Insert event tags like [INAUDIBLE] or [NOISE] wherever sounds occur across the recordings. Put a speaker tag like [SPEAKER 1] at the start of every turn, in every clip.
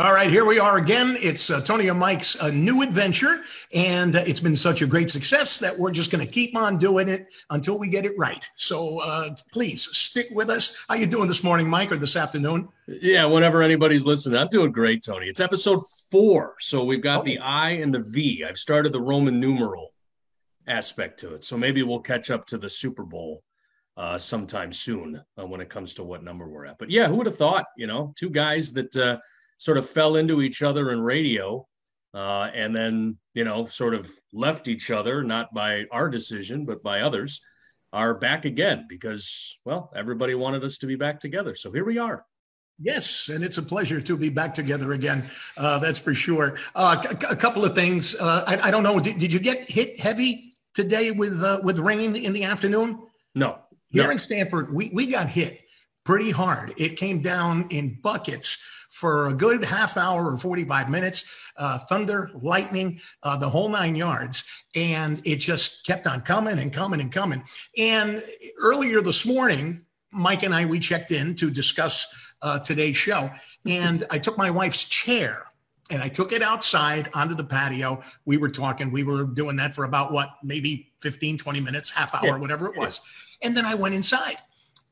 [SPEAKER 1] All right, here we are again. It's uh, Tony and Mike's uh, new adventure, and uh, it's been such a great success that we're just going to keep on doing it until we get it right. So uh, please stick with us. How you doing this morning, Mike, or this afternoon?
[SPEAKER 2] Yeah, whenever anybody's listening, I'm doing great, Tony. It's episode four, so we've got oh. the I and the V. I've started the Roman numeral aspect to it, so maybe we'll catch up to the Super Bowl uh, sometime soon uh, when it comes to what number we're at. But yeah, who would have thought? You know, two guys that uh, sort of fell into each other in radio uh, and then, you know, sort of left each other, not by our decision, but by others, are back again because, well, everybody wanted us to be back together. So here we are.
[SPEAKER 1] Yes, and it's a pleasure to be back together again. Uh, that's for sure. Uh, c- a couple of things. Uh, I, I, don't know. Did, did, you get hit heavy today with uh, with rain in the afternoon?
[SPEAKER 2] No.
[SPEAKER 1] Here
[SPEAKER 2] no.
[SPEAKER 1] in Stamford, we, we got hit pretty hard. It came down in buckets for a good half hour or 45 minutes, uh, thunder, lightning, uh, the whole nine yards. And it just kept on coming and coming and coming. And earlier this morning, Mike and I, we checked in to discuss uh, today's show. And I took my wife's chair and I took it outside onto the patio. We were talking, we were doing that for about what, maybe 15, 20 minutes, half hour, whatever it was. And then I went inside.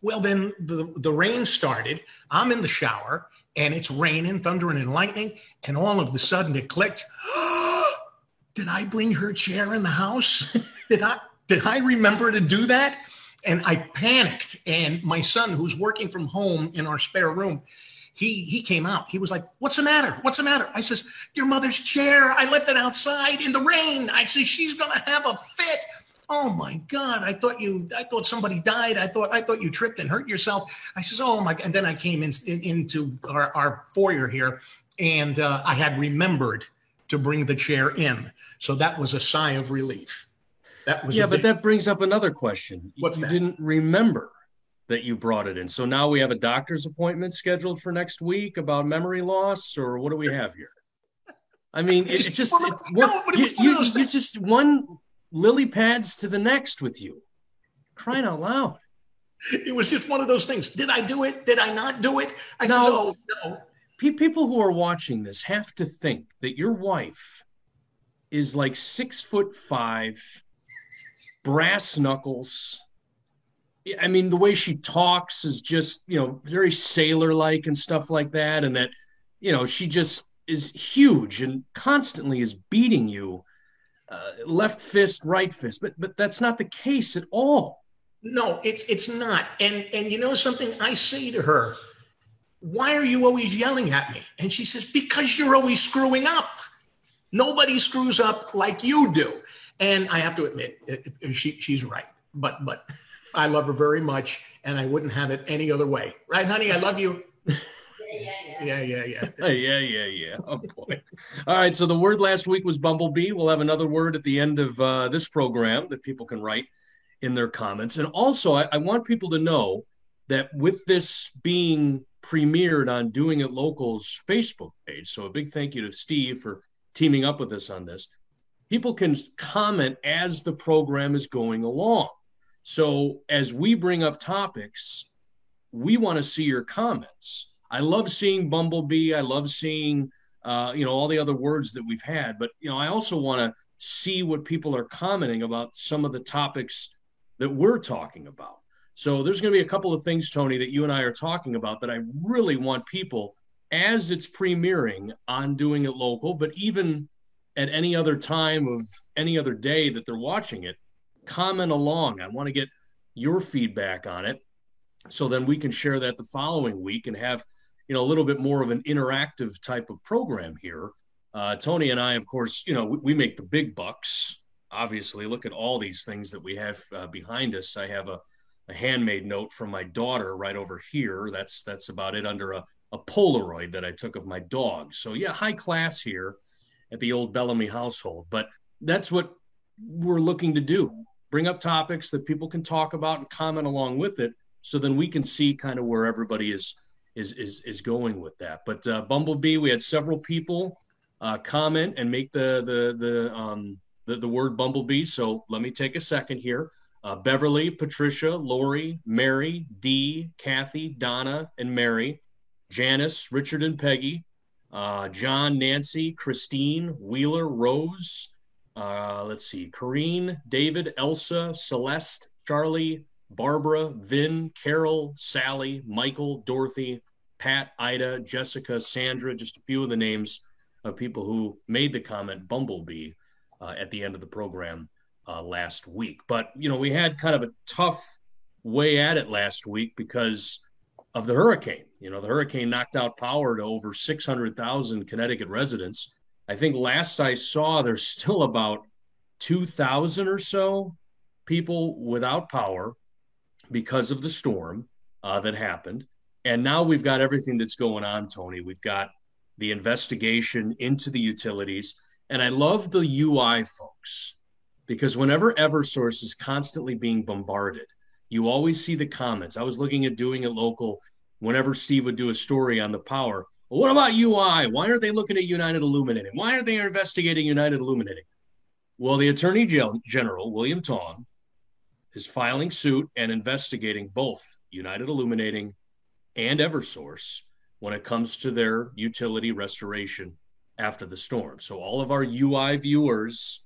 [SPEAKER 1] Well, then the, the rain started. I'm in the shower and it's raining, thundering, and lightning. And all of a sudden it clicked. [GASPS] did I bring her chair in the house? [LAUGHS] did I did I remember to do that? And I panicked. And my son, who's working from home in our spare room, he he came out. He was like, "What's the matter? What's the matter?" I says, "Your mother's chair. I left it outside in the rain." I say, "She's gonna have a fit." Oh my god i thought you i thought somebody died. I thought i thought you tripped and hurt yourself. I says oh my God. and then i came in, in into our, our, foyer here and uh, i had remembered to bring the chair in. So that was a sigh of relief.
[SPEAKER 2] That was yeah but that brings up another question.
[SPEAKER 1] What's
[SPEAKER 2] you
[SPEAKER 1] that?
[SPEAKER 2] didn't remember that you brought it in. So now we have a doctor's appointment scheduled for next week about memory loss or what do we have here? I mean, it's it just, it, no, you, you, you just one lily pads to the next with you. Crying out loud.
[SPEAKER 1] It was just one of those things. Did I do it? Did I not do it? I no, said, oh, no.
[SPEAKER 2] People who are watching this have to think that your wife is like six foot five, brass knuckles. I mean, the way she talks is just, you know, very sailor like and stuff like that. And that, you know, she just is huge and constantly is beating you uh, left fist, right fist, but but that's not the case at all.
[SPEAKER 1] No, it's it's not. And and you know something, I say to her, "Why are you always yelling at me?" And she says, "Because you're always screwing up. Nobody screws up like you do." And I have to admit, it, it, she she's right. But but I love her very much, and I wouldn't have it any other way. Right, honey? I love you. [LAUGHS] yeah, yeah, yeah. [LAUGHS]
[SPEAKER 2] yeah, yeah, yeah. Oh boy. All right. So the word last week was bumblebee. We'll have another word at the end of uh, this program that people can write in their comments. And also, I, I want people to know that with this being premiered on Doing It Local's Facebook page, so a big thank you to Steve for teaming up with us on this. People can comment as the program is going along. So as we bring up topics, we want to see your comments. I love seeing Bumblebee. I love seeing, uh, you know, all the other words that we've had. But, you know, I also want to see what people are commenting about some of the topics that we're talking about. So there's going to be a couple of things, Tony, that you and I are talking about that I really want people, as it's premiering on Doing It Local, but even at any other time of any other day that they're watching it, comment along. I want to get your feedback on it so then we can share that the following week and have you know a little bit more of an interactive type of program here. Uh, Tony and I, of course, you know we, we, make the big bucks. Obviously, look at all these things that we have uh, behind us. I have a, a handmade note from my daughter right over here. That's that's about it under a, a Polaroid that I took of my dog. So yeah, high class here at the old Bellamy household. But that's what we're looking to do: bring up topics that people can talk about and comment along with it, so then we can see kind of where everybody is is is is going with that. But uh, Bumblebee, we had several people uh, comment and make the the the um the, the word Bumblebee. So let me take a second here. Uh, Beverly, Patricia, Lori, Mary, Dee, Kathy, Donna, and Mary, Janice, Richard, and Peggy, uh, John, Nancy, Christine, Wheeler, Rose. Uh, let's see, Corrine, David, Elsa, Celeste, Charlie, Barbara, Vin, Carol, Sally, Michael, Dorothy, Pat, Ida, Jessica, Sandra, just a few of the names of people who made the comment Bumblebee uh, at the end of the program uh, last week. But, you know, we had kind of a tough way at it last week because of the hurricane. You know, the hurricane knocked out power to over 600,000 Connecticut residents. I think last I saw, there's still about 2,000 or so people without power because of the storm uh, that happened. And now we've got everything that's going on, Tony. We've got the investigation into the utilities. And I love the UI folks because whenever Eversource is constantly being bombarded, you always see the comments. I was looking at doing it local whenever Steve would do a story on the power. Well, what about UI? Why aren't they looking at United Illuminating? Why aren't they investigating United Illuminating? Well, the Attorney General, William Tong, is filing suit and investigating both United Illuminating and Eversource when it comes to their utility restoration after the storm. So, all of our UI viewers,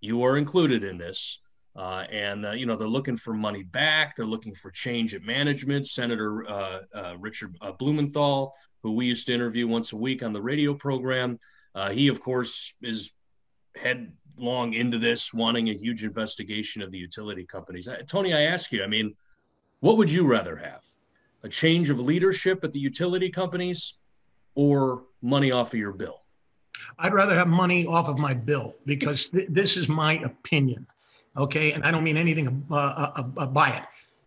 [SPEAKER 2] you are included in this. Uh, and uh, you know they're looking for money back. They're looking for change at management. Senator uh, uh Richard uh, Blumenthal, who we used to interview once a week on the radio program, uh, he of course is headlong into this, wanting a huge investigation of the utility companies. Tony, I ask you, I mean, what would you rather have? A change of leadership at the utility companies, or money off of your bill?
[SPEAKER 1] I'd rather have money off of my bill because th- this is my opinion okay? And I don't mean anything uh, uh, uh, by it.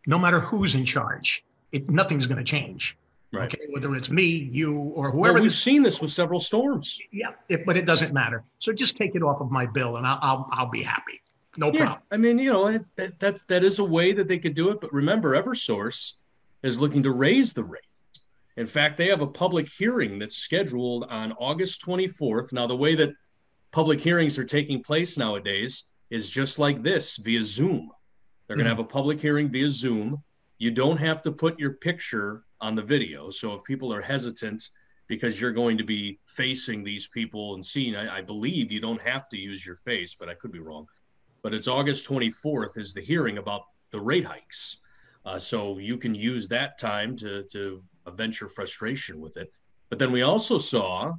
[SPEAKER 1] No matter who's in charge, it nothing's going to change. Right. Okay, whether it's me, you, or whoever.
[SPEAKER 2] Well, we've seen this with several storms.
[SPEAKER 1] Yeah, it, but it doesn't matter. So just take it off of my bill, and I'll I'll, I'll be happy. No yeah, problem.
[SPEAKER 2] I mean, you know, that, that's that is a way that they could do it. But remember, EverSource is looking to raise the rate. In fact, they have a public hearing that's scheduled on August 24th. Now, the way that public hearings are taking place nowadays is just like this via Zoom. They're going to hmm. have a public hearing via Zoom. You don't have to put your picture on the video. So if people are hesitant because you're going to be facing these people and seeing, I, I believe you don't have to use your face, but I could be wrong. But it's August 24th is the hearing about the rate hikes. Uh, so you can use that time to, to vent your frustration with it. But then we also saw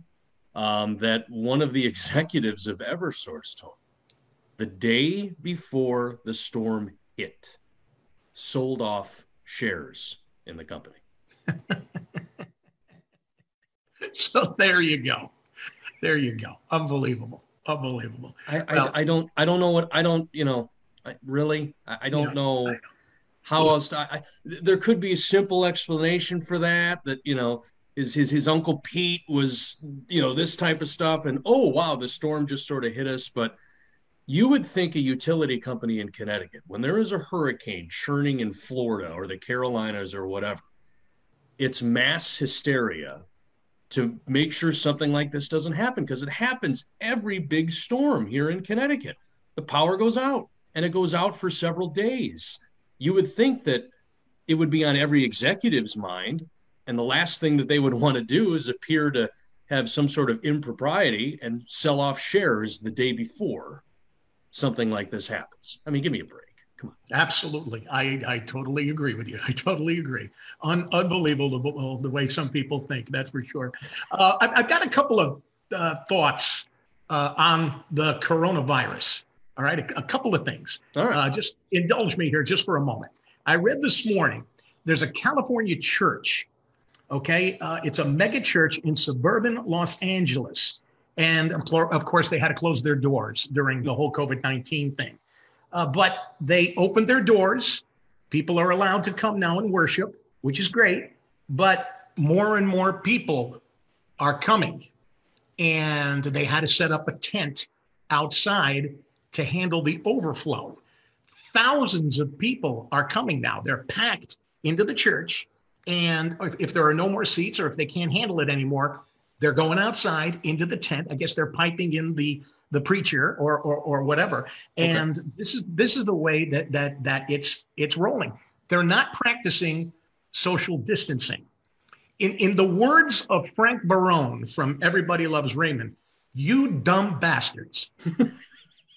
[SPEAKER 2] um, that one of the [LAUGHS] executives of Eversource told the day before the storm hit, sold off shares in the company. [LAUGHS]
[SPEAKER 1] so there you go. There you go. Unbelievable. Unbelievable.
[SPEAKER 2] I, well, I, I, don't I don't know what I don't you know I, really I, I don't yeah, know, know how else I, there could be a simple explanation for that that you know his his his uncle Pete was you know this type of stuff and oh wow the storm just sort of hit us but you would think a utility company in Connecticut, when there is a hurricane churning in Florida or the Carolinas or whatever, it's mass hysteria to make sure something like this doesn't happen because it happens every big storm here in Connecticut. The power goes out and it goes out for several days. You would think that it would be on every executive's mind. And the last thing that they would want to do is appear to have some sort of impropriety and sell off shares the day before something like this happens. I mean, give me a break. Come on.
[SPEAKER 1] Absolutely. I, I totally agree with you. I totally agree. Un, unbelievable the, way some people think, that's for sure. Uh, I, have got a couple of uh, thoughts uh, on the coronavirus. All right, a, a couple of things. All right. Uh, just indulge me here just for a moment. I read this morning there's a California church, okay? Uh, it's a mega church in suburban Los Angeles and of course, they had to close their doors during the whole COVID 19 thing. Uh, but they opened their doors. People are allowed to come now and worship, which is great. But more and more people are coming. And they had to set up a tent outside to handle the overflow. Thousands of people are coming now. They're packed into the church. And if there are no more seats or if they can't handle it anymore, they're going outside into the tent. I guess they're piping in the the preacher or or, or whatever. And okay. this is this is the way that that that it's it's rolling. They're not practicing social distancing. in, in the words of Frank Barone from Everybody Loves Raymond, you dumb bastards. [LAUGHS]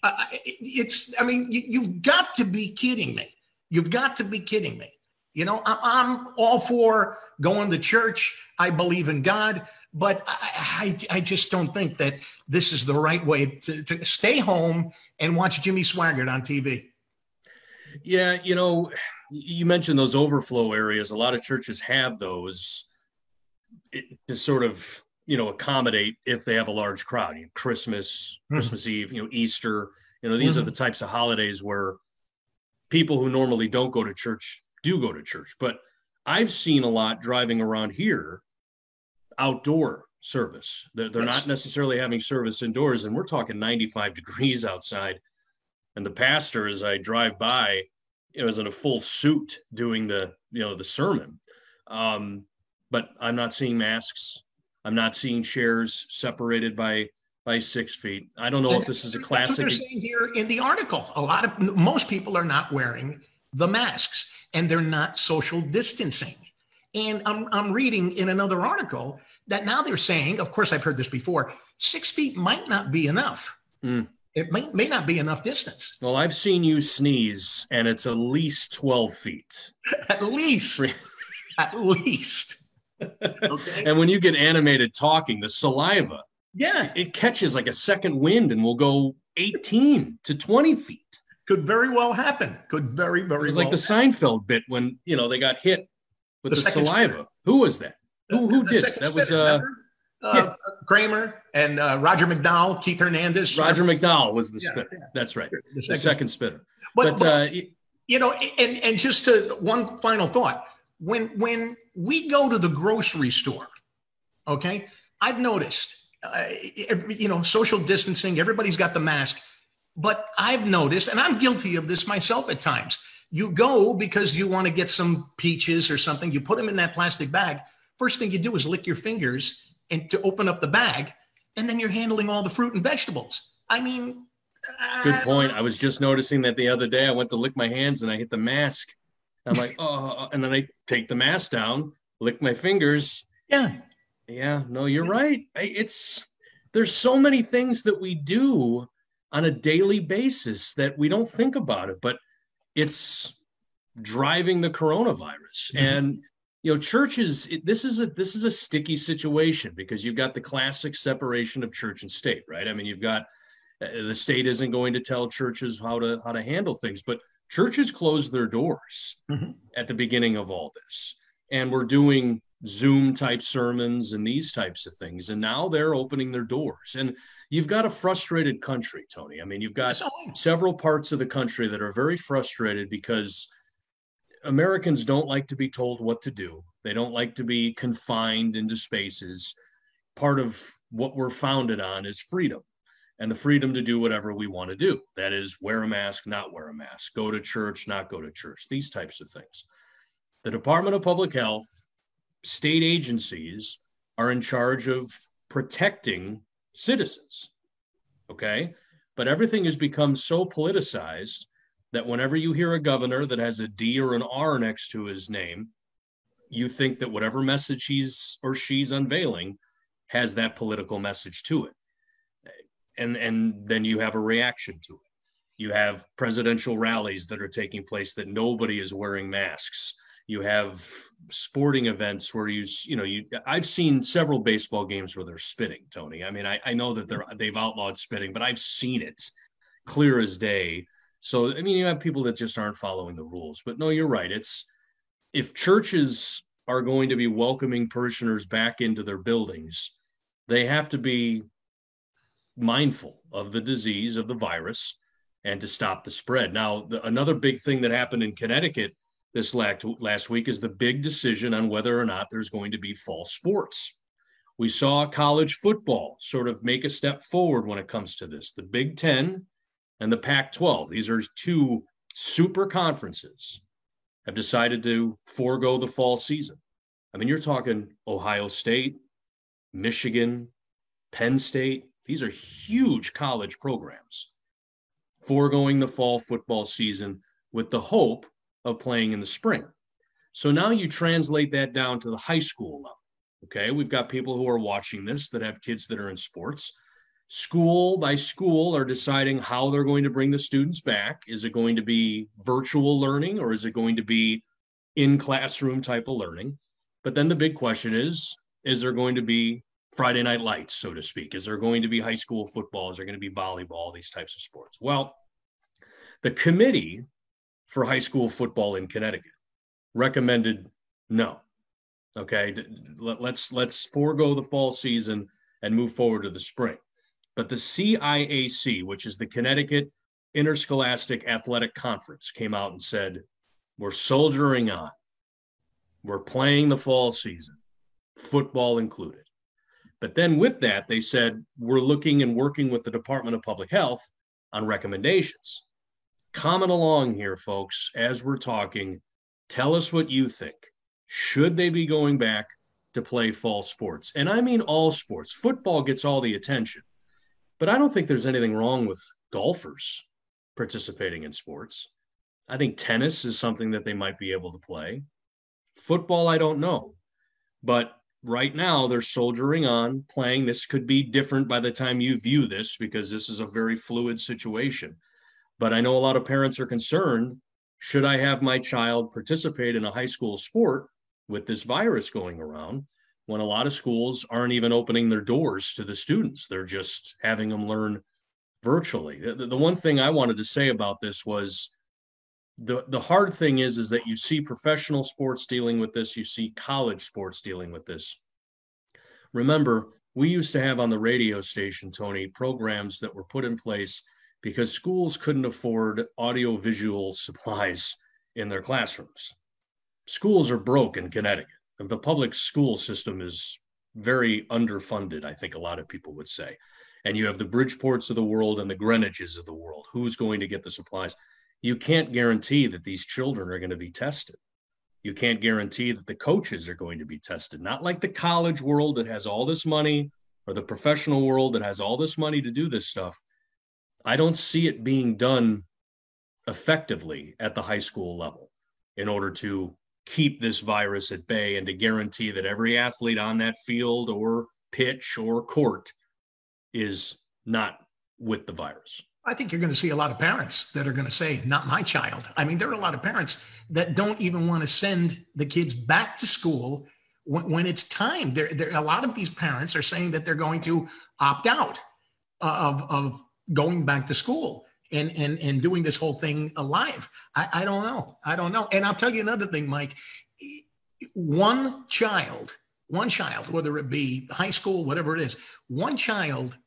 [SPEAKER 1] uh, it's, I mean, you, you've got to be kidding me. You've got to be kidding me. You know, I'm all for going to church. I believe in God, but I, I, I just don't think that this is the right way to, to stay home and watch Jimmy Swaggart on TV.
[SPEAKER 2] Yeah, you know, you mentioned those overflow areas. A lot of churches have those to sort of you know accommodate if they have a large crowd. You know, Christmas, mm-hmm. Christmas Eve, you know, Easter. You know, these mm-hmm. are the types of holidays where people who normally don't go to church do go to church. But I've seen a lot driving around here outdoor service. They're, they're yes. not necessarily having service indoors, and we're talking 95 [LAUGHS] degrees outside. And the pastor, as I drive by, you know, is in a full suit doing the you know the sermon. Um, but I'm not seeing masks. I'm not seeing chairs separated by by six feet. I don't know and if this is a classic.
[SPEAKER 1] they're saying here in the article. A lot of most people are not wearing the masks, and they're not social distancing. And I'm I'm reading in another article that now they're saying, of course, I've heard this before, six feet might not be enough. Mm. It may, may not be enough distance.
[SPEAKER 2] Well, I've seen you sneeze, and it's at least 12 feet. [LAUGHS]
[SPEAKER 1] at least. [LAUGHS] at least. [LAUGHS]
[SPEAKER 2] Okay. and when you get animated talking, the saliva,
[SPEAKER 1] yeah,
[SPEAKER 2] it catches like a second wind and will go 18 to 20 feet.
[SPEAKER 1] Could very well happen. Could very, very
[SPEAKER 2] It's
[SPEAKER 1] well
[SPEAKER 2] like the happen. Seinfeld bit when, you know, they got hit with the, the saliva. Who was that? Who, who did? That was uh,
[SPEAKER 1] uh, yeah. Kramer and uh, Roger McDowell, Keith Hernandez.
[SPEAKER 2] Roger McDowell was the yeah, spitter. Yeah. That's right. The second, the second spitter. But,
[SPEAKER 1] but, but uh, you know, and and just to one final thought, when when we go to the grocery store, okay, I've noticed, uh, every, you know, social distancing. Everybody's got the mask, but I've noticed, and I'm guilty of this myself at times. You go because you want to get some peaches or something. You put them in that plastic bag First thing you do is lick your fingers and to open up the bag, and then you're handling all the fruit and vegetables. I mean,
[SPEAKER 2] good point. I was just noticing that the other day. I went to lick my hands and I hit the mask. I'm like, oh, and then I take the mask down, lick my fingers.
[SPEAKER 1] Yeah,
[SPEAKER 2] yeah. No, you're right. It's there's so many things that we do on a daily basis that we don't think about it, but it's driving the coronavirus. Mm-hmm. And you know churches it, this is a this is a sticky situation because you've got the classic separation of church and state right i mean you've got uh, the state isn't going to tell churches how to how to handle things but churches closed their doors mm-hmm. at the beginning of all this and we're doing zoom type sermons and these types of things and now they're opening their doors and you've got a frustrated country tony i mean you've got several parts of the country that are very frustrated because Americans don't like to be told what to do. They don't like to be confined into spaces. Part of what we're founded on is freedom and the freedom to do whatever we want to do. That is, wear a mask, not wear a mask, go to church, not go to church, these types of things. The Department of Public Health, state agencies are in charge of protecting citizens. Okay. But everything has become so politicized that whenever you hear a governor that has a D or an R next to his name, you think that whatever message he's or she's unveiling has that political message to it. And, and then you have a reaction to it. You have presidential rallies that are taking place that nobody is wearing masks. You have sporting events where you, you know, you. I've seen several baseball games where they're spitting, Tony. I mean, I, I know that they're they've outlawed spitting, but I've seen it clear as day so, I mean, you have people that just aren't following the rules. But no, you're right. It's if churches are going to be welcoming parishioners back into their buildings, they have to be mindful of the disease of the virus and to stop the spread. Now, the, another big thing that happened in Connecticut this last, week is the big decision on whether or not there's going to be fall sports. We saw college football sort of make a step forward when it comes to this. The Big Ten and the Pac 12. These are two super conferences have decided to forego the fall season. I mean, you're talking Ohio State, Michigan, Penn State. These are huge college programs foregoing the fall football season with the hope of playing in the spring. So now you translate that down to the high school level. Okay. We've got people who are watching this that have kids that are in sports. School by school are deciding how they're going to bring the students back. Is it going to be virtual learning or is it going to be in classroom type of learning? But then the big question is is there going to be Friday night lights, so to speak? Is there going to be high school football? Is there going to be volleyball, these types of sports? Well, the committee for high school football in Connecticut recommended no. Okay, let's let's forego the fall season and move forward to the spring. But the CIAC, which is the Connecticut Interscholastic Athletic Conference, came out and said, "We're soldiering on. We're playing the fall season, football included." But then with that, they said, "We're looking and working with the Department of Public Health on recommendations." Comment along here, folks, as we're talking. Tell us what you think. Should they be going back to play fall sports? And I mean all sports. Football gets all the attention, but I don't think there's anything wrong with golfers participating in sports. I think tennis is something that they might be able to play. Football, I don't know. But right now, they're soldiering on, playing. This could be different by the time you view this because this is a very fluid situation. But I know a lot of parents are concerned should I have my child participate in a high school sport with this virus going around when a lot of schools aren't even opening their doors to the students? They're just having them learn virtually. The, the one thing I wanted to say about this was the, the hard thing is is that you see professional sports dealing with this, you see college sports dealing with this. Remember, we used to have on the radio station, Tony, programs that were put in place because schools couldn't afford audiovisual supplies in their classrooms. Schools are broke in Connecticut. The public school system is very underfunded, I think a lot of people would say. And you have the Bridgeports of the world and the Greenwiches of the world. Who's going to get the supplies? You can't guarantee that these children are going to be tested. You can't guarantee that the coaches are going to be tested. Not like the college world that has all this money or the professional world that has all this money to do this stuff I don't see it being done effectively at the high school level in order to keep this virus at bay and to guarantee that every athlete on that field or pitch or court is not with the virus.
[SPEAKER 1] I think you're going to see a lot of parents that are going to say, not my child. I mean, there are a lot of parents that don't even want to send the kids back to school when, when it's time. There, there, a lot of these parents are saying that they're going to opt out uh, of, of going back to school and and and doing this whole thing alive. I, I don't know. I don't know. And I'll tell you another thing, Mike. One child, one child, whether it be high school, whatever it is, one child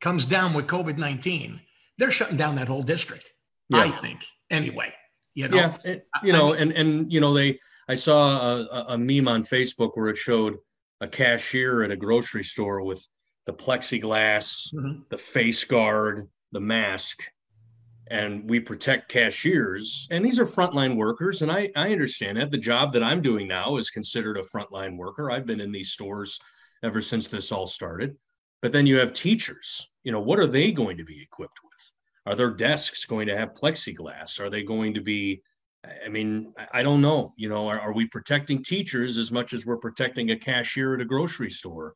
[SPEAKER 1] comes down with COVID nineteen, they're shutting down that whole district. Yeah. I think anyway. You know,
[SPEAKER 2] yeah, it, you know, I and and you know they. I saw a, a meme on Facebook where it showed a cashier at a grocery store with the plexiglass, mm-hmm. the face guard, the mask, and we protect cashiers. And these are frontline workers. And I, I understand that. The job that I'm doing now is considered a frontline worker. I've been in these stores ever since this all started. But then you have teachers. You know, what are they going to be equipped with? Are their desks going to have plexiglass? Are they going to be I mean, I don't know. You know, are, are, we protecting teachers as much as we're protecting a cashier at a grocery store?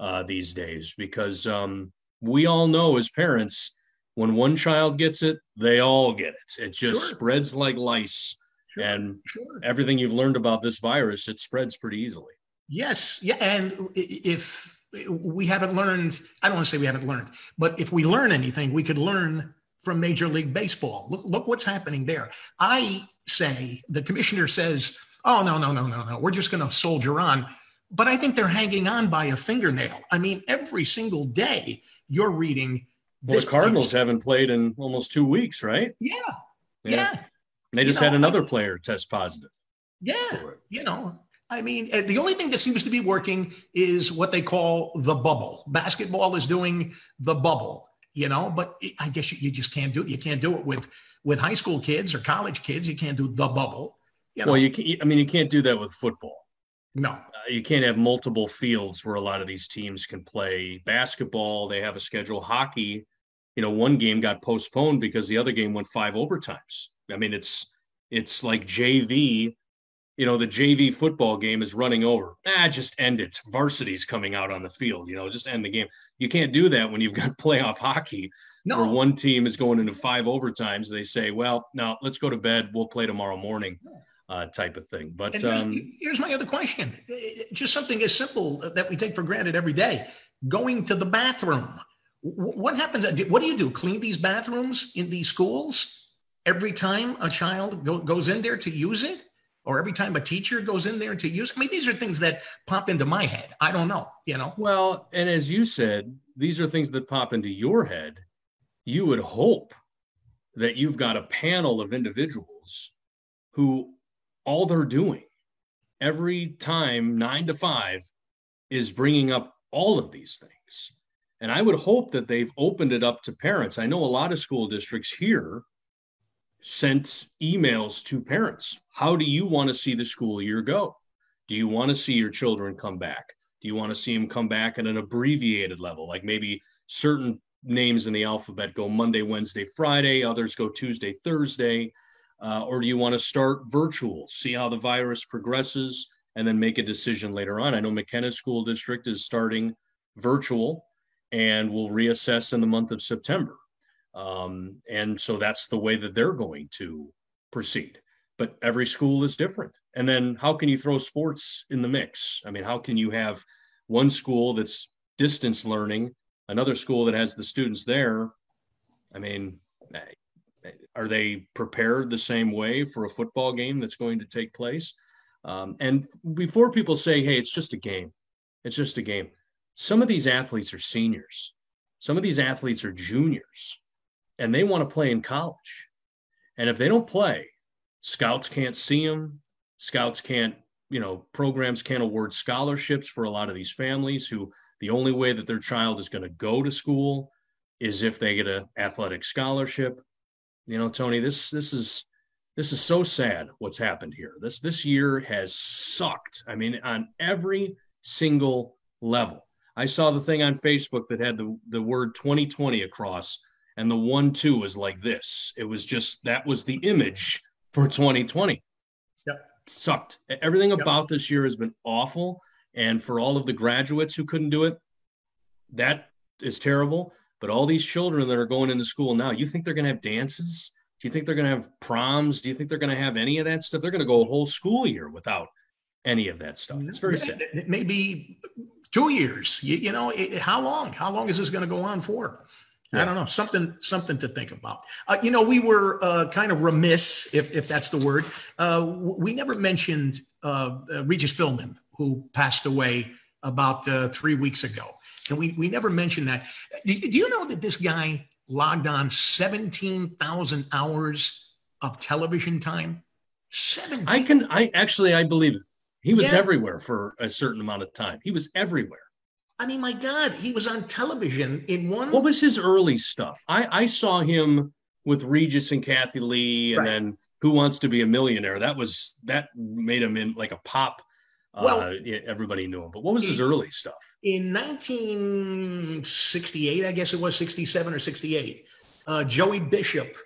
[SPEAKER 2] Uh, these days because um, we all know as parents, when one child gets it, they all get it. It just sure. spreads like lice. Sure. And sure. everything you've learned about this virus, it spreads pretty easily.
[SPEAKER 1] Yes. Yeah. And if we haven't learned, I don't want to say we haven't learned, but if we learn anything, we could learn from Major League Baseball. Look, look what's happening there. I say the commissioner says, oh, no, no, no, no, no. We're just going to soldier on but I think they're hanging on by a fingernail. I mean, every single day you're reading.
[SPEAKER 2] Well, the Cardinals haven't played in almost two weeks, right?
[SPEAKER 1] Yeah. Yeah. yeah.
[SPEAKER 2] They just you know, had another player test positive.
[SPEAKER 1] Yeah. You know, I mean, uh, the only thing that seems to be working is what they call the bubble. Basketball is doing the bubble, you know, but I guess you, you just can't do it. You can't do it with with high school kids or college kids. You can't do the bubble.
[SPEAKER 2] You know? Well, you can, I mean, you can't do that with football.
[SPEAKER 1] No,
[SPEAKER 2] you can't have multiple fields where a lot of these teams can play basketball. They have a schedule. Hockey, you know, one game got postponed because the other game went five overtimes. I mean, it's it's like JV you know, the JV football game is running over. Ah, just end it. Varsity's coming out on the field, you know, just end the game. You can't do that when you've got [LAUGHS] playoff hockey no. where one team is going into five overtimes. They say, well, now let's go to bed. We'll play tomorrow morning. Uh, type of thing. But
[SPEAKER 1] here's, um, here's my other question: just something as simple that we take for granted every day: going to the bathroom. What happens? What do you do? Clean these bathrooms in these schools every time a child go, goes in there to use it? or every time a teacher goes in there to use. I mean, these are things that pop into my head. I don't know, you know.
[SPEAKER 2] Well, and as you said, these are things that pop into your head. You would hope that you've got a panel of individuals who all they're doing every time nine to five is bringing up all of these things. And I would hope that they've opened it up to parents. I know a lot of school districts here sent emails to parents. How do you want to see the school year go? Do you want to see your children come back? Do you want to see them come back at an abbreviated level, like maybe certain names in the alphabet go Monday, Wednesday, Friday, others go Tuesday, Thursday? Uh, or do you want to start virtual, see how the virus progresses, and then make a decision later on? I know McKenna School District is starting virtual and will reassess in the month of September. Um, and so that's the way that they're going to proceed. But every school is different. And then how can you throw sports in the mix? I mean, how can you have one school that's distance learning, another school that has the students there? I mean, are they prepared the same way for a football game that's going to take place? Um, and before people say, hey, it's just a game, it's just a game. Some of these athletes are seniors, some of these athletes are juniors and they want to play in college. And if they don't play, scouts can't see them. Scouts can't, you know, programs can't award scholarships for a lot of these families who the only way that their child is going to go to school is if they get an athletic scholarship. You know, Tony, this this is this is so sad what's happened here. This this year has sucked. I mean, on every single level. I saw the thing on Facebook that had the, the word 2020 across and the one two was like this. It was just that was the image for 2020.
[SPEAKER 1] Yep.
[SPEAKER 2] sucked. Everything yep. about this year has been awful. And for all of the graduates who couldn't do it, that is terrible. But all these children that are going into school now, you think they're going to have dances? Do you think they're going to have proms? Do you think they're going to have any of that stuff? They're going to go a whole school year without any of that stuff. It's very sad.
[SPEAKER 1] Maybe two years. You, you know, it, how long? How long is this going to go on for? Yeah. I don't know something something to think about. Uh, you know, we were uh, kind of remiss, if if that's the word. Uh, we never mentioned uh, uh, Regis Philbin, who passed away about uh, three weeks ago, and we we never mentioned that. Do, do you know that this guy logged on seventeen thousand hours of television time?
[SPEAKER 2] Seventeen. I can. I actually I believe it. He was yeah. everywhere for a certain amount of time. He was everywhere.
[SPEAKER 1] I mean, my God, he was on television in one.
[SPEAKER 2] What was his early stuff? I, I saw him with Regis and Kathie Lee, and right. then Who Wants to Be a Millionaire. That was that made him in like a pop. Well, uh, everybody knew him. But what was his early stuff?
[SPEAKER 1] In 1968, I guess it was 67 or 68. Uh, Joey Bishop,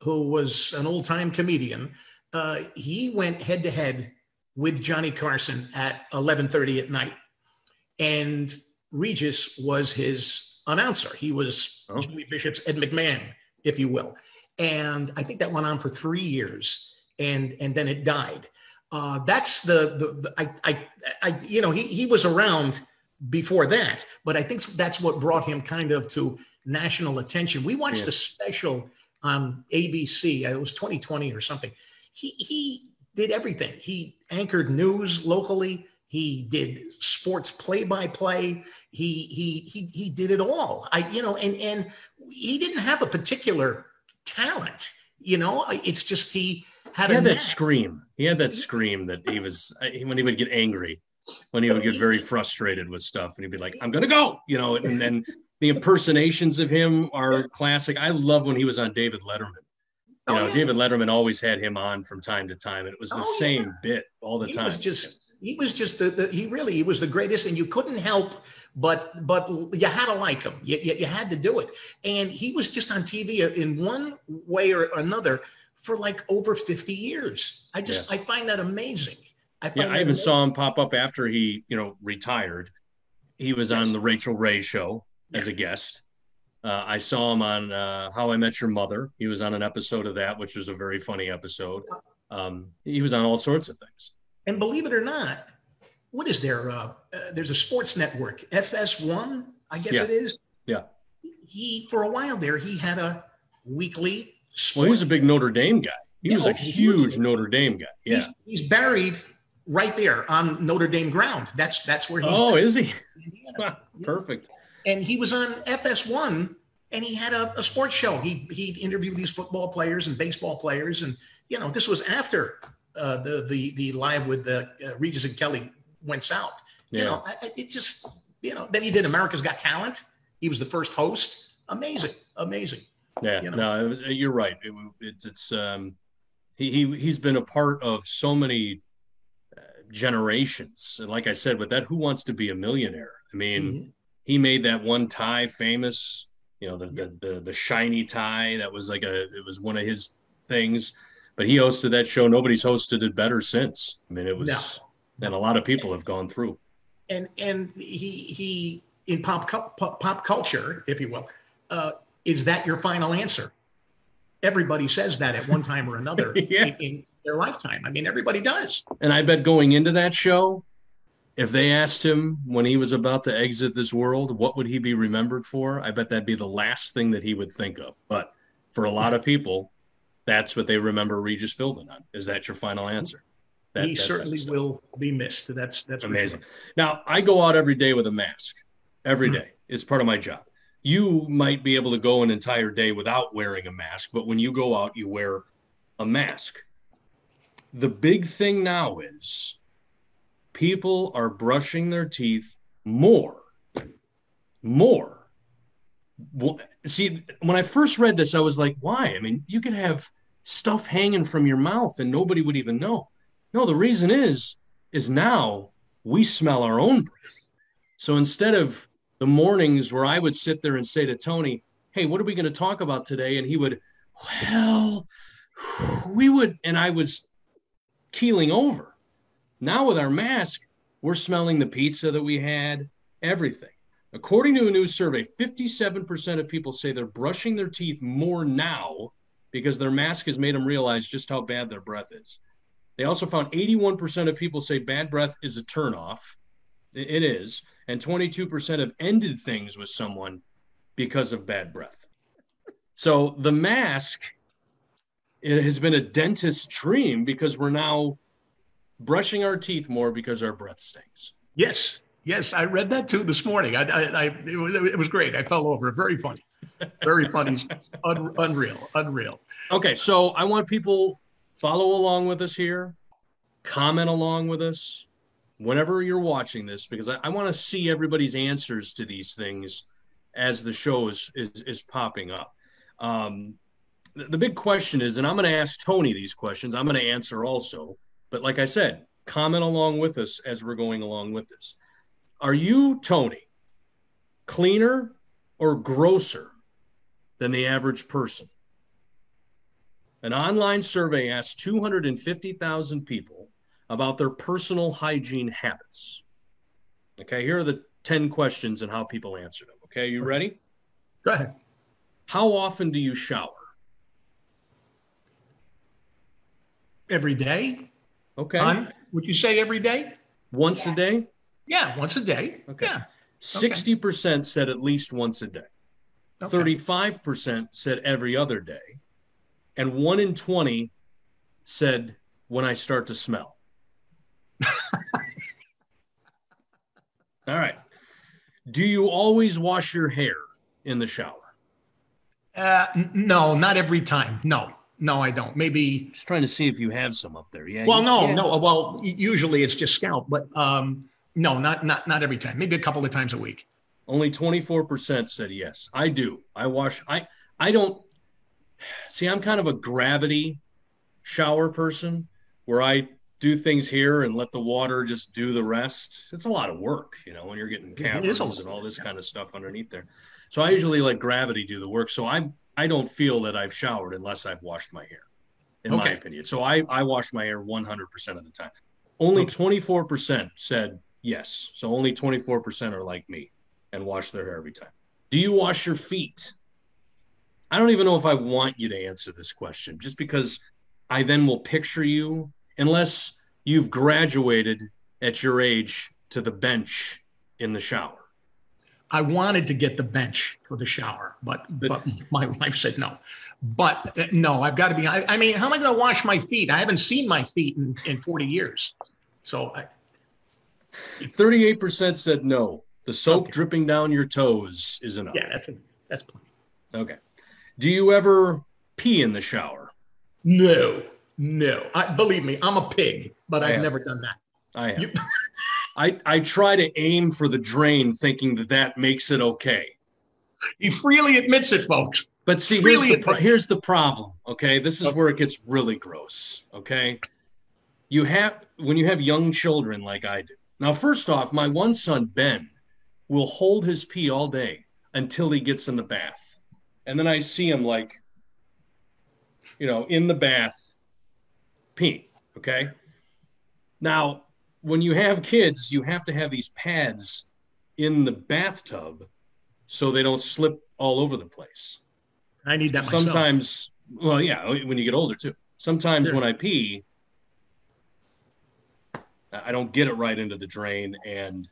[SPEAKER 1] who was an old time comedian, uh, he went head to head with Johnny Carson at 11:30 at night and Regis was his announcer. He was oh. Jimmy Bishop's Ed McMahon, if you will. And I think that went on for three years, and and then it died. Uh, that's the the, the I, I I you know he he was around before that, but I think that's what brought him kind of to national attention. We watched yeah. a special on ABC. It was 2020 or something. He he did everything. He anchored news locally. He did sports play by play. He he he he did it all. I you know and and he didn't have a particular talent. You know, it's just he had,
[SPEAKER 2] he had that scream. He had that scream that he was uh, when he would get angry, when he would get very frustrated with stuff, and he'd be like, "I'm gonna go," you know, and then the impersonations of him are classic. I love when he was on David Letterman. You oh, know, yeah. David Letterman always had him on from time to time, and it was the oh, same yeah. bit all the
[SPEAKER 1] he
[SPEAKER 2] time.
[SPEAKER 1] Was just he was just the, the, he really he was the greatest and you couldn't help but but you had to like him you, you, you, had to do it and he was just on tv in one way or another for like over 50 years. I just yeah. I find that amazing.
[SPEAKER 2] I yeah, I even amazing. saw him pop up after he, you know, retired. He was on the Rachael Ray show as a guest. Uh, I saw him on uh, How I Met Your Mother. He was on an episode of that, which was a very funny episode. Um, he was on all sorts of things.
[SPEAKER 1] And believe it or not, what is there? Uh, uh there's a sports network, FS1, I guess
[SPEAKER 2] yeah.
[SPEAKER 1] it is.
[SPEAKER 2] Yeah.
[SPEAKER 1] He for a while there, he had a weekly.
[SPEAKER 2] Well, he's a big Notre Dame guy. He yeah, was a oh, huge Notre Dame guy. Yeah.
[SPEAKER 1] He's, he's, buried right there on Notre Dame ground. That's that's where he's.
[SPEAKER 2] Oh, buried. is he? [LAUGHS] Perfect
[SPEAKER 1] and he was on FS1 and he had a, a, sports show. He he interviewed these football players and baseball players, and you know this was after uh, the the the live with the uh, Regis and Kelly went south. Yeah. You know, I, it just you know. Then he did America's Got Talent. He was the first host. Amazing, amazing.
[SPEAKER 2] Yeah, you know? no, was, you're right. It, it, it's um, he he he's been a part of so many uh, generations, and like I said, with that, who wants to be a millionaire? I mean. Mm-hmm he made that one tie famous. You know, the the the, the shiny tie that was like a it was one of his things. But he hosted that show. Nobody's hosted it better since. I mean, it was, no. and a lot of people have gone through.
[SPEAKER 1] And and he he in pop pop, pop culture, if you will, uh, is that your final answer? Everybody says that at one time or another [LAUGHS] yeah. in, in their lifetime. I mean, everybody does.
[SPEAKER 2] And I bet going into that show, if they asked him when he was about to exit this world, what would he be remembered for? I bet that'd be the last thing that he would think of. But for a lot of people, that's what they remember Regis Philbin on. Is that your final answer? That,
[SPEAKER 1] he certainly will be missed. That's that's
[SPEAKER 2] amazing. Now I go out every day with a mask. Every mm-hmm. day. It's part of my job. You might be able to go an entire day without wearing a mask, but when you go out, you wear a mask. The big thing now is people are brushing their teeth more. More. See, when I first read this, I was like, why? I mean, you could have stuff hanging from your mouth and nobody would even know. No, the reason is, is now we smell our own breath. So instead of the mornings where I would sit there and say to Tony, hey, what are we going to talk about today? And he would, well, we would, and I was keeling over. Now with our mask, we're smelling the pizza that we had, everything. According to a new survey, 57% of people say they're brushing their teeth more now because their mask has made them realize just how bad their breath is. They also found 81% of people say bad breath is a turnoff. It is. And 22% have ended things with someone because of bad breath. So the mask it has been a dentist's dream because we're now brushing our teeth more because our breath stinks.
[SPEAKER 1] Yes, yes, I read that too this morning. I, I, I it, was, it, was, great. I fell over. Very funny, very funny, [LAUGHS] Un, unreal, unreal.
[SPEAKER 2] Okay, so I want people follow along with us here, comment along with us whenever you're watching this because I, I want to see everybody's answers to these things as the show is is, is popping up. Um, the, the big question is, and I'm going to ask Tony these questions. I'm going to answer also but like I said, comment along with us as we're going along with this. Are you, Tony, cleaner or grosser than the average person? An online survey asked 250,000 people about their personal hygiene habits. Okay, here are the 10 questions and how people answered them. Okay, you ready?
[SPEAKER 1] Go ahead.
[SPEAKER 2] How often do you shower?
[SPEAKER 1] Every day.
[SPEAKER 2] Okay.
[SPEAKER 1] On, would you say every day?
[SPEAKER 2] Once
[SPEAKER 1] yeah.
[SPEAKER 2] a day?
[SPEAKER 1] Yeah, once a day. Okay. Yeah.
[SPEAKER 2] 60% okay. said at least once a day. Okay. 35% said every other day. And 1 in 20 said when I start to smell. All right. Do you always wash your hair in the shower?
[SPEAKER 1] Uh, no, not every time. No. No, I don't. Maybe
[SPEAKER 2] just trying to see if you have some up there. Yeah.
[SPEAKER 1] Well, no, no. Well, usually it's just scalp, but um, no, not not not every time. Maybe a couple of times a week.
[SPEAKER 2] Only twenty four percent said yes. I do. I wash. I I don't. See, I'm kind of a gravity shower person, where I do things here and let the water just do the rest. It's a lot of work, you know, when you're getting cameras and all this kind of stuff underneath there. So I usually let gravity do the work. So I'm I don't feel that I've showered unless I've washed my hair. in my
[SPEAKER 1] Okay.
[SPEAKER 2] opinion. So I, I wash my hair 100% of the time. Only
[SPEAKER 1] Okay.
[SPEAKER 2] 24% said yes. So only 24% are like me and wash their hair every time. Do you wash your feet? I don't even know if I want you to answer this question just because I then will picture you, unless you've graduated at your age to the bench in the shower.
[SPEAKER 1] I wanted to get the bench for the shower, but
[SPEAKER 2] But-
[SPEAKER 1] but my wife said no. But uh, no, I've got to be. I, I mean, how am I going to wash my feet? I haven't seen my feet in, in 40 years. So I,
[SPEAKER 2] 38% said no. The soap
[SPEAKER 1] Okay.
[SPEAKER 2] dripping down your toes is enough.
[SPEAKER 1] yeah, that's a, that's plenty.
[SPEAKER 2] Okay. Do you ever pee in the shower?
[SPEAKER 1] No, no. I, believe me, I'm a pig, but
[SPEAKER 2] I
[SPEAKER 1] I've
[SPEAKER 2] have.
[SPEAKER 1] never done that.
[SPEAKER 2] I have.
[SPEAKER 1] You- [LAUGHS]
[SPEAKER 2] I, I try to aim for the drain thinking that that makes it okay.
[SPEAKER 1] He freely admits it, folks.
[SPEAKER 2] But see, here's the pro- here's the problem. Okay, this is where it gets really gross. Okay, you have when you have young children like I do. Now, first off, my one son Ben will hold his pee all day until he gets in the bath, and then I see him like, you know, in the bath, peeing. Okay. Now, when you have kids, you have to have these pads in the bathtub so they don't slip all over the place
[SPEAKER 1] I need that myself.
[SPEAKER 2] sometimes well yeah when you get older too sometimes
[SPEAKER 1] Sure.
[SPEAKER 2] when i pee i don't get it right into the drain and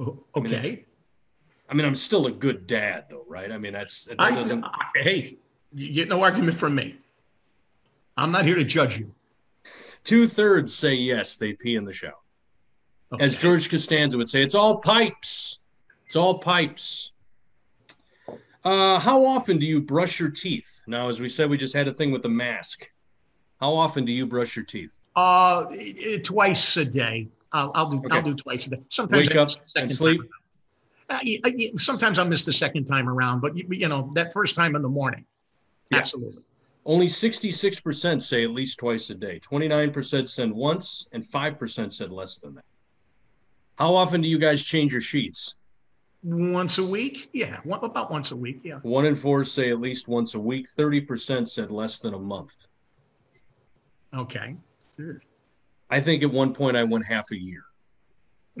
[SPEAKER 1] O-
[SPEAKER 2] I mean,
[SPEAKER 1] Okay.
[SPEAKER 2] i mean i'm still a good dad though right i mean that's that
[SPEAKER 1] I,
[SPEAKER 2] doesn't
[SPEAKER 1] I- hey, you get no argument from me. I'm not here to judge you.
[SPEAKER 2] Two-thirds say yes they pee in the shower
[SPEAKER 1] Okay.
[SPEAKER 2] as george costanza would say it's all pipes it's all pipes uh, how often do you brush your teeth now as we said we just had a thing with the mask how often do you brush your teeth
[SPEAKER 1] Uh, eh, twice a day. I'll, I'll do.
[SPEAKER 2] Okay.
[SPEAKER 1] I'll do twice a day. Sometimes
[SPEAKER 2] Wake
[SPEAKER 1] I
[SPEAKER 2] up and sleep?
[SPEAKER 1] Uh, sometimes I miss the second time around, but you, you know that first time in the morning,
[SPEAKER 2] Yeah.
[SPEAKER 1] absolutely.
[SPEAKER 2] Only 66% say at least twice a day. 29% said once, and 5% said less than that. How often do you guys change your sheets?
[SPEAKER 1] Once a week, yeah, one, about once a week, yeah.
[SPEAKER 2] One in four say at least once a week. 30% said less than a month.
[SPEAKER 1] Okay.
[SPEAKER 2] I think at one point I went half a year. [LAUGHS]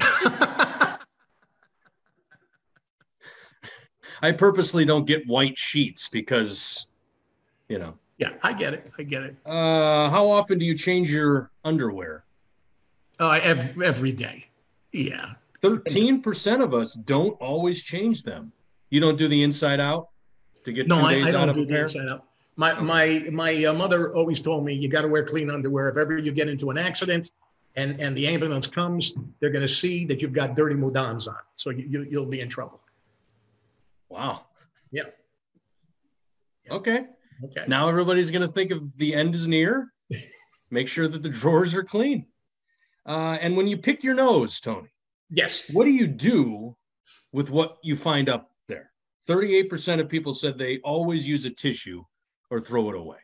[SPEAKER 2] I purposely don't get white sheets because, you know.
[SPEAKER 1] Yeah, I get it. I get it.
[SPEAKER 2] Uh, how often do you change your underwear?
[SPEAKER 1] Uh, every, every day. Yeah.
[SPEAKER 2] 13% of us don't always change them. You don't do the inside out to get
[SPEAKER 1] No,
[SPEAKER 2] two
[SPEAKER 1] I,
[SPEAKER 2] days
[SPEAKER 1] I don't
[SPEAKER 2] of
[SPEAKER 1] do
[SPEAKER 2] a
[SPEAKER 1] the
[SPEAKER 2] pair?
[SPEAKER 1] inside out. My my my uh, mother always told me you got to wear clean underwear. If ever you get into an accident, and and the ambulance comes, they're going to see that you've got dirty mudans on, so you, you you'll be in trouble.
[SPEAKER 2] Wow.
[SPEAKER 1] Yeah.
[SPEAKER 2] Okay.
[SPEAKER 1] Okay.
[SPEAKER 2] Now everybody's going to think of the end is near. [LAUGHS] Make sure that the drawers are clean. Uh, and when you pick your nose, Tony,
[SPEAKER 1] yes.
[SPEAKER 2] what do you do with what you find up there? 38% of people said they always use a tissue or throw it away.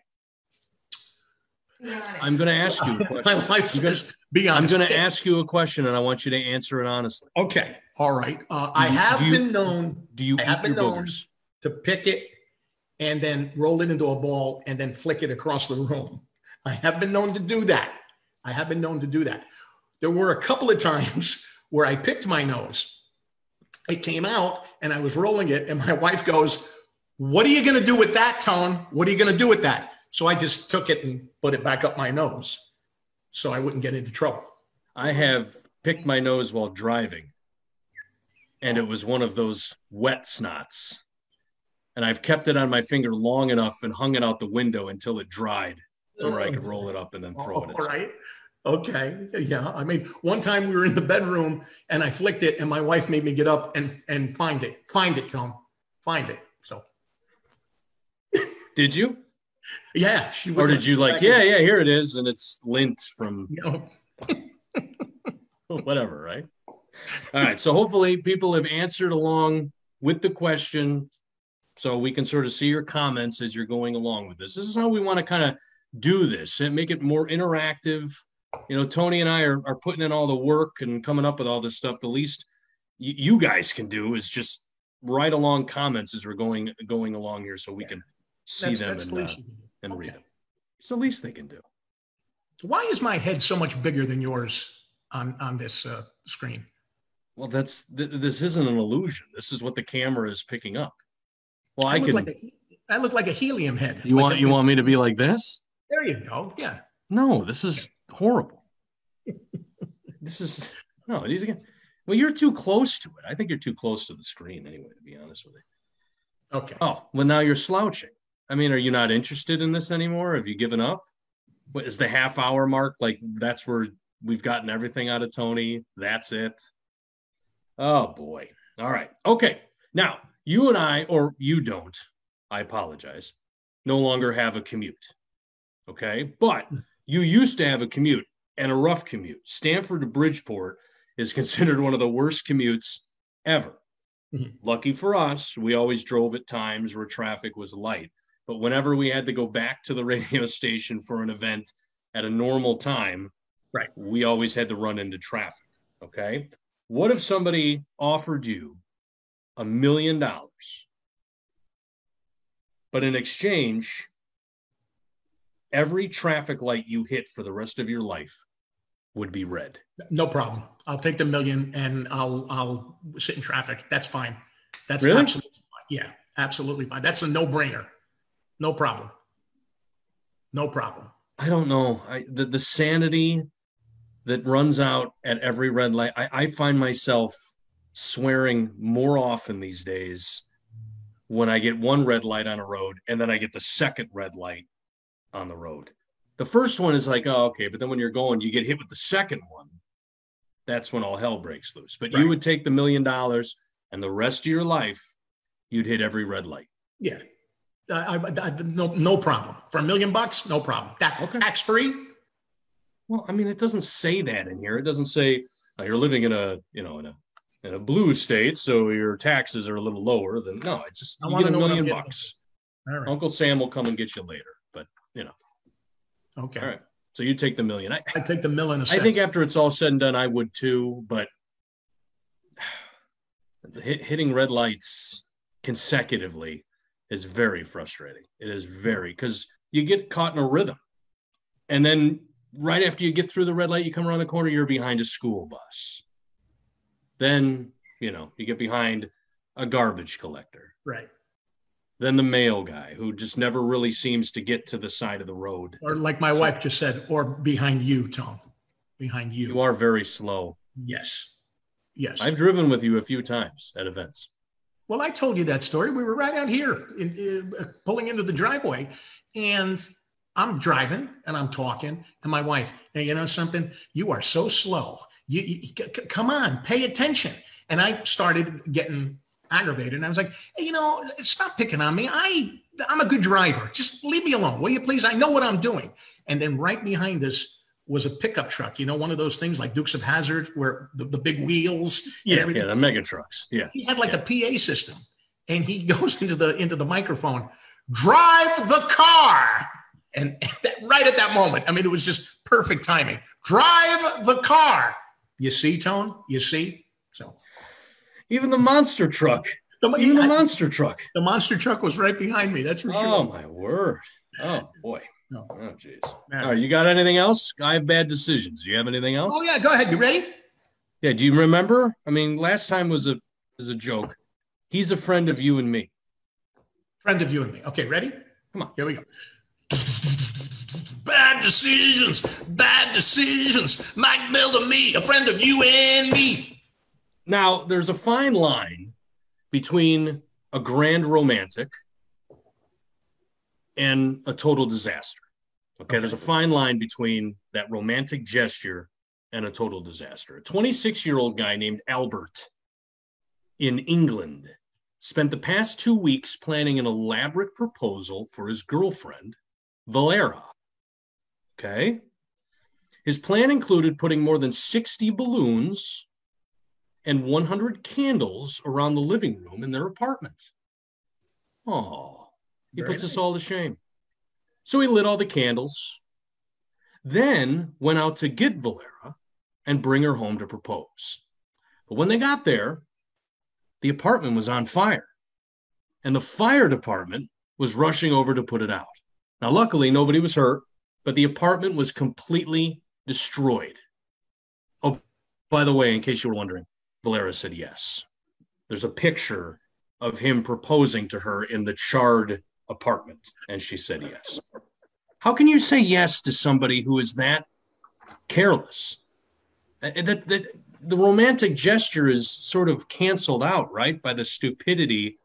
[SPEAKER 2] I'm going to ask you a [LAUGHS] question.
[SPEAKER 1] wife
[SPEAKER 2] I'm gonna-
[SPEAKER 1] says,
[SPEAKER 2] I'm going to ask you a question and I want you to answer it honestly.
[SPEAKER 1] Okay. All right. Uh, I
[SPEAKER 2] you-
[SPEAKER 1] have
[SPEAKER 2] do you-
[SPEAKER 1] been known
[SPEAKER 2] Do you
[SPEAKER 1] I have been known.
[SPEAKER 2] boogers?
[SPEAKER 1] to pick it and then roll it into a ball and then flick it across the room. I have been known to do that. I have been known to do that. There were a couple of times [LAUGHS] where I picked my nose. It came out and I was rolling it, and my [LAUGHS] wife goes, What are you going to do with that, Tone? What are you going to do with that? So I just took it and put it back up my nose so I wouldn't get into trouble.
[SPEAKER 2] I have picked my nose while driving, and it was one of those wet snots. And I've kept it on my finger long enough and hung it out the window until it dried, so where I could roll it up and then oh, throw it.
[SPEAKER 1] All right. Okay. Yeah. I mean, one time we were in the bedroom and I flicked it, and my wife made me get up and and find it. Find it, Tom. Find it. So
[SPEAKER 2] Did you,
[SPEAKER 1] yeah, she
[SPEAKER 2] or did you like? Yeah, yeah, here it is, and it's lint from [LAUGHS] whatever, right? All right. So hopefully people have answered along with the question so we can sort of see your comments as you're going along with this. This is how we want to kind of do this and make it more interactive. You know, Tony and I are, are putting in all the work and coming up with all this stuff. The least you guys can do is just write along comments as we're going going along here so we can see
[SPEAKER 1] that's-
[SPEAKER 2] them
[SPEAKER 1] that's
[SPEAKER 2] and, uh,
[SPEAKER 1] least you can do.
[SPEAKER 2] and read them. It's the least they can do.
[SPEAKER 1] Why is my head so much bigger than yours on on this uh, screen?
[SPEAKER 2] Well, that's th- this isn't an illusion. This is what the camera is picking up. Well, I, I
[SPEAKER 1] look. Like a, I look like a helium head.
[SPEAKER 2] You
[SPEAKER 1] like
[SPEAKER 2] want
[SPEAKER 1] a,
[SPEAKER 2] you want me to be like this?
[SPEAKER 1] There you go. Yeah.
[SPEAKER 2] No, this is horrible. this is no. These again. Well, you're too close to it. I think you're too close to the screen anyway. To be honest with you.
[SPEAKER 1] Okay.
[SPEAKER 2] Oh well, now you're slouching. I mean, are you not interested in this anymore? Have you given up? What is the half hour mark? Like that's where we've gotten everything out of Tony. That's it. Oh boy. All right. Okay. Now you and I, or you don't, I apologize, no longer have a commute. Okay. But you used to have a commute and a rough commute. Stamford to Bridgeport is [LAUGHS] considered one of the worst commutes ever. Mm-hmm. Lucky for us, we always drove at times where traffic was light. But whenever we had to go back to the [LAUGHS] radio station for an event at a normal time,
[SPEAKER 1] right,
[SPEAKER 2] we always had to run into traffic. Okay. What if somebody offered you a million dollars, but in exchange, every traffic light you hit for the rest of your life would be red?
[SPEAKER 1] No problem. I'll take the million and I'll I'll sit in traffic. That's fine. That's
[SPEAKER 2] really?
[SPEAKER 1] absolutely fine. Yeah, absolutely fine. That's a no-brainer. No problem. No problem.
[SPEAKER 2] I don't know. I the, the sanity that runs out at every red light. I, I find myself swearing more often these days when I get one red light on a road and then I get the second red light on the road. The first one is like, oh, okay. But then when you're going, you get hit with the second one. That's when all hell breaks loose. But right. you would take the million dollars and the rest of your life, you'd hit every red light.
[SPEAKER 1] Yeah. Uh, I, I, no, no problem. For a million bucks, no problem. That, okay. Tax free,
[SPEAKER 2] well, I mean, it doesn't say that in here. It doesn't say uh, you're living in a, you know, in a in a blue state, so your taxes are a little lower than no. I just I you get a million bucks. Right. Uncle Sam will come and get you later, but you know.
[SPEAKER 1] Okay.
[SPEAKER 2] All right. So you take the million. I,
[SPEAKER 1] I take the million.
[SPEAKER 2] I think after it's all said and done, I would too. But hit, hitting red lights consecutively is very frustrating. It is very because you get caught in a rhythm, and then right after you get through the red light, you come around the corner, you're behind a school bus. Then, you know, you get behind a garbage collector.
[SPEAKER 1] Right.
[SPEAKER 2] Then the mail guy who just never really seems to get to the side of the road.
[SPEAKER 1] Or like my so, wife just said, or behind you, Tom. Behind you.
[SPEAKER 2] You are very slow.
[SPEAKER 1] Yes. Yes.
[SPEAKER 2] I've driven with you a few times at events.
[SPEAKER 1] Well, I told you that story. We were right out here in, in, uh, pulling into the driveway, and I'm driving and I'm talking, and my wife, hey, you know something? You are so slow. You, you c- come on, pay attention. And I started getting aggravated, and I was like, hey, you know, stop picking on me. I I'm a good driver. Just leave me alone, will you please? I know what I'm doing. And then right behind us was a pickup truck. You know, one of those things like Dukes of Hazzard, where the, the big wheels.
[SPEAKER 2] Yeah, everything. yeah, the mega trucks. Yeah,
[SPEAKER 1] he had like
[SPEAKER 2] yeah.
[SPEAKER 1] a PA system, and he [LAUGHS] goes into the into the microphone. Drive the car. And [LAUGHS] that, right at that moment, I mean, it was just perfect timing. Drive the car. You see, Tone? You see? So
[SPEAKER 2] even the monster truck. The, even the monster truck.
[SPEAKER 1] The monster truck was right behind me. That's for
[SPEAKER 2] oh,
[SPEAKER 1] sure.
[SPEAKER 2] Oh my word. Oh boy. No. Oh jeez. All right, you got anything else? I have bad decisions. Do you have anything else?
[SPEAKER 1] Oh yeah, go ahead. You ready?
[SPEAKER 2] Yeah. Do you remember? I mean, last time was a was a joke. He's a friend of you and me.
[SPEAKER 1] Friend of you and me. Okay, ready?
[SPEAKER 2] Come on.
[SPEAKER 1] Here we go. Decisions, bad decisions. Mike Builder, me, a friend of you and me.
[SPEAKER 2] Now, there's a fine line between a grand romantic and a total disaster. Okay, okay. there's a fine line between that romantic gesture and a total disaster. A 26 year old guy named Albert in England spent the past two weeks planning an elaborate proposal for his girlfriend Valera. Okay. His plan included putting more than 60 balloons and 100 candles around the living room in their apartment. Oh, he Very puts nice. us all to shame. So he lit all the candles, then went out to get Valera and bring her home to propose. But when they got there, the apartment was on fire, and the fire department was rushing over to put it out. Now, luckily, nobody was hurt, but the apartment was completely destroyed. Oh, by the way, in case you were wondering, Valera said yes. There's a picture of him proposing to her in the charred apartment, and she said yes. How can you say yes to somebody who is that careless? Uh, that, that, the romantic gesture is sort of canceled out, right, by the stupidity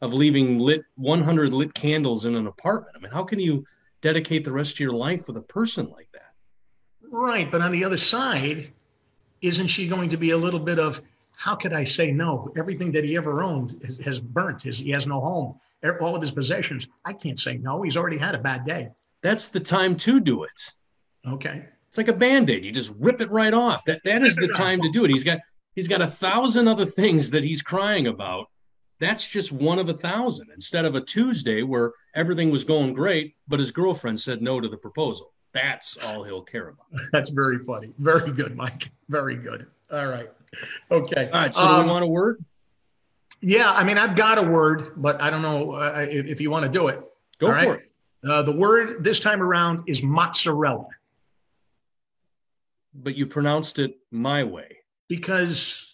[SPEAKER 2] of leaving lit 100 lit candles in an apartment. I mean, how can you dedicate the rest of your life with a person like that?
[SPEAKER 1] Right, but on the other side, isn't she going to be a little bit of how could I say no? Everything that he ever owned has, has burnt. His, he has no home. Er, all of his possessions. I can't say no. He's already had a bad day.
[SPEAKER 2] That's the time to do it.
[SPEAKER 1] Okay.
[SPEAKER 2] It's like a band-aid. You just rip it right off. That that is the time to do it. He's got he's got a thousand other things that he's crying about. That's just one of a thousand. Instead of a Tuesday where everything was going great, but his girlfriend said no to the proposal. That's all he'll care about. [LAUGHS]
[SPEAKER 1] That's very funny. Very good, Mike. Very good. All right. Okay.
[SPEAKER 2] All right. So, um, do we um, want a word?
[SPEAKER 1] Yeah. I mean, I've got a word, but I don't know uh, if, if, you want to do it.
[SPEAKER 2] Go for right? it.
[SPEAKER 1] Uh, the word this time around is mozzarella.
[SPEAKER 2] But you pronounced it my way.
[SPEAKER 1] Because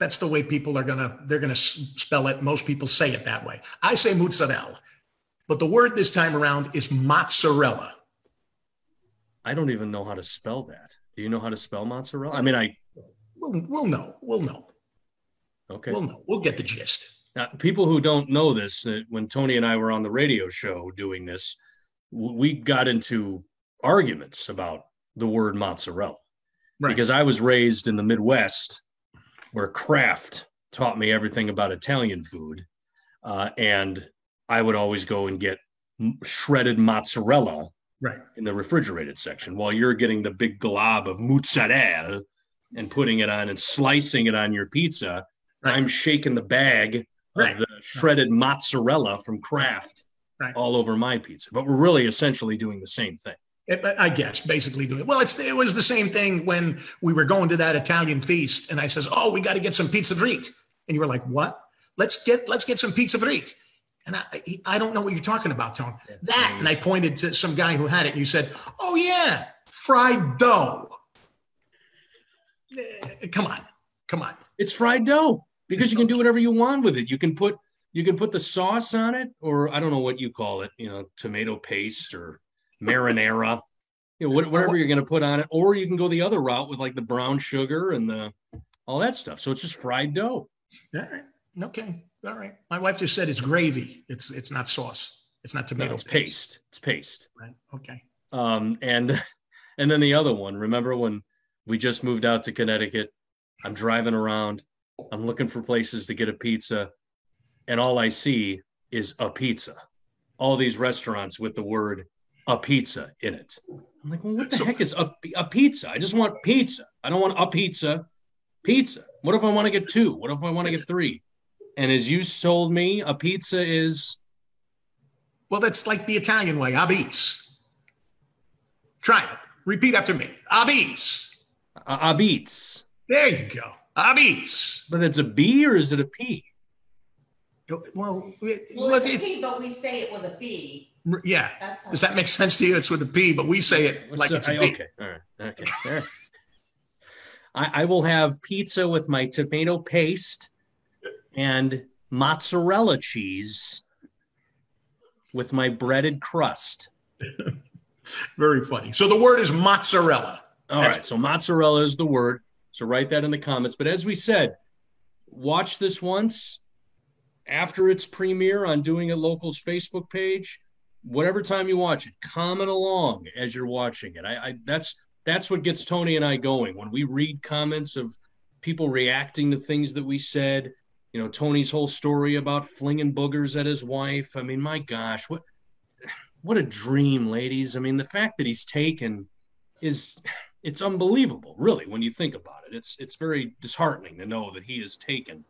[SPEAKER 1] that's the way people are gonna they're gonna spell it. Most people say it that way. I say mozzarella, but the word this time around is mozzarella.
[SPEAKER 2] I don't even know how to spell that. Do you know how to spell mozzarella? I mean, I
[SPEAKER 1] We'll, we'll know. We'll know.
[SPEAKER 2] Okay.
[SPEAKER 1] We'll know. We'll get the gist.
[SPEAKER 2] Now, people who don't know this, uh, when Tony and I were on the radio show doing this, we got into arguments about the word mozzarella. Right. Because I was raised in the Midwest where Kraft taught me everything about Italian food. Uh, and I would always go and get shredded mozzarella
[SPEAKER 1] right.
[SPEAKER 2] in the refrigerated section while you're getting the big glob of mozzarella and putting it on and slicing it on your pizza. Right. I'm shaking the bag right. of the shredded mozzarella from Kraft right. all over my pizza. But we're really essentially doing the same thing.
[SPEAKER 1] I guess basically doing it. Well, it's it was the same thing when we were going to that Italian feast, and I says, "Oh, we got to get some pizza frites," and you were like, "What? Let's get let's get some pizza frites." And I I don't know what you're talking about, Tone. Yeah. That, and I pointed to some guy who had it, and you said, "Oh yeah, fried dough." Eh, come on, come on.
[SPEAKER 2] It's fried dough because you can do whatever you want with it. You can put you can put the sauce on it, or I don't know what you call it, you know, tomato paste or marinara, you know, whatever you're going to put on it, or you can go the other route with like the brown sugar and the all that stuff. So it's just fried dough.
[SPEAKER 1] All right. Okay. All right. My wife just said it's gravy. It's it's not sauce. It's not tomato. No,
[SPEAKER 2] it's paste. paste. It's paste.
[SPEAKER 1] Right. Okay.
[SPEAKER 2] Um and [LAUGHS] and then the other one. Remember when we just moved out to Connecticut. I'm driving around. I'm looking for places to get a pizza. And all I see is a pizza. All these restaurants with the word apizza in it. I'm like, well, what the so, heck is a, a pizza? I just want pizza. I don't want a pizza. Pizza. What if I want to get two? What if I want to get three? And as you told me, a pizza is.
[SPEAKER 1] Well, that's like the Italian way. Abits. Try it. Repeat after me. Abits.
[SPEAKER 2] Uh, Abits.
[SPEAKER 1] There you go. Abits.
[SPEAKER 2] But it's a B or is it a P?
[SPEAKER 1] Well,
[SPEAKER 3] it, well, it's a P, but we say it with a B.
[SPEAKER 1] Yeah. Does that make sense to you? It's with a P, but we say it like so, it's a
[SPEAKER 2] P. Okay. All right. Okay. All right. I, I will have pizza with my tomato paste and mozzarella cheese with my breaded crust.
[SPEAKER 1] Very funny. So the word is mozzarella.
[SPEAKER 2] All right. So mozzarella is the word. So write that in the comments. But as we said, watch this once after its premiere on Doing It Local's Facebook page. Whatever time you watch it, comment along as you're watching it. I, I that's that's what gets Tony and I going when we read comments of people reacting to things that we said. You know, Tony's whole story about flinging boogers at his wife. I mean, my gosh, what what a dream, ladies. I mean, the fact that he's taken is it's unbelievable, really, when you think about it. It's it's very disheartening to know that he is taken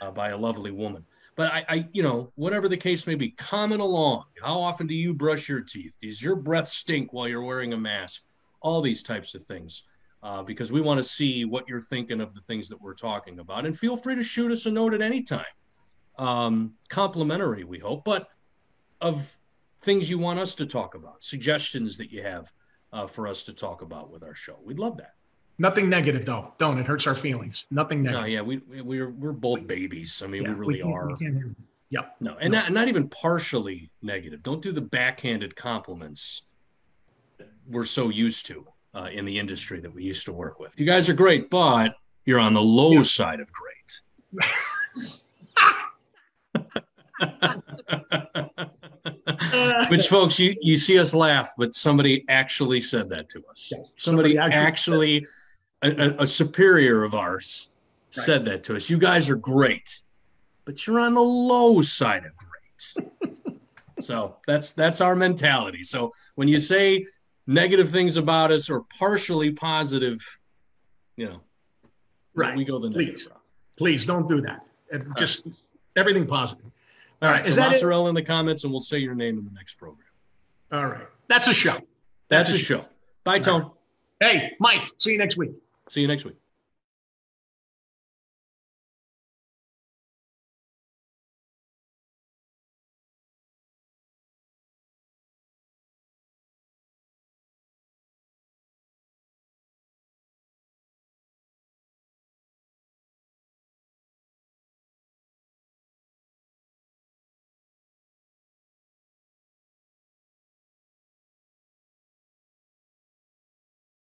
[SPEAKER 2] uh, by a lovely woman. But I, I, you know, whatever the case may be, comment along. How often do you brush your teeth? Does your breath stink while you're wearing a mask? All these types of things, uh, because we want to see what you're thinking of the things that we're talking about. And feel free to shoot us a note at any time. Um, complimentary, we hope, but of things you want us to talk about, suggestions that you have uh, for us to talk about with our show. We'd love that.
[SPEAKER 1] Nothing negative though. Don't. It hurts our feelings. Nothing negative.
[SPEAKER 2] No, yeah, we, we we're we're both babies. I mean,
[SPEAKER 1] Yeah,
[SPEAKER 2] we really
[SPEAKER 1] can't-
[SPEAKER 2] are.
[SPEAKER 1] we. Yep.
[SPEAKER 2] No, and not not even partially negative. Don't do the backhanded compliments we're so used to uh, in the industry that we used to work with. You guys are great, but you're on the low
[SPEAKER 1] Yeah.
[SPEAKER 2] side of great. [LAUGHS] [LAUGHS] Which folks, you you see us laugh, but somebody actually said that to us.
[SPEAKER 1] Yes,
[SPEAKER 2] Somebody,
[SPEAKER 1] somebody
[SPEAKER 2] actually, a, a, a superior of ours,
[SPEAKER 1] Right.
[SPEAKER 2] said that to us. You guys are great, but you're on the low side of great. [LAUGHS] so that's that's our mentality. So when you say negative things about us or partially positive, you know,
[SPEAKER 1] Right.
[SPEAKER 2] we go the
[SPEAKER 1] Please.
[SPEAKER 2] route.
[SPEAKER 1] Please don't do that. Uh, Just everything positive.
[SPEAKER 2] All right,
[SPEAKER 1] Is
[SPEAKER 2] so
[SPEAKER 1] that it?
[SPEAKER 2] mozzarella in the comments, and we'll say your name in the next program.
[SPEAKER 1] All right. That's a show.
[SPEAKER 2] That's,
[SPEAKER 1] That's
[SPEAKER 2] a show. Bye, Tone.
[SPEAKER 1] Hey, Mike, see you next week.
[SPEAKER 2] See you next week.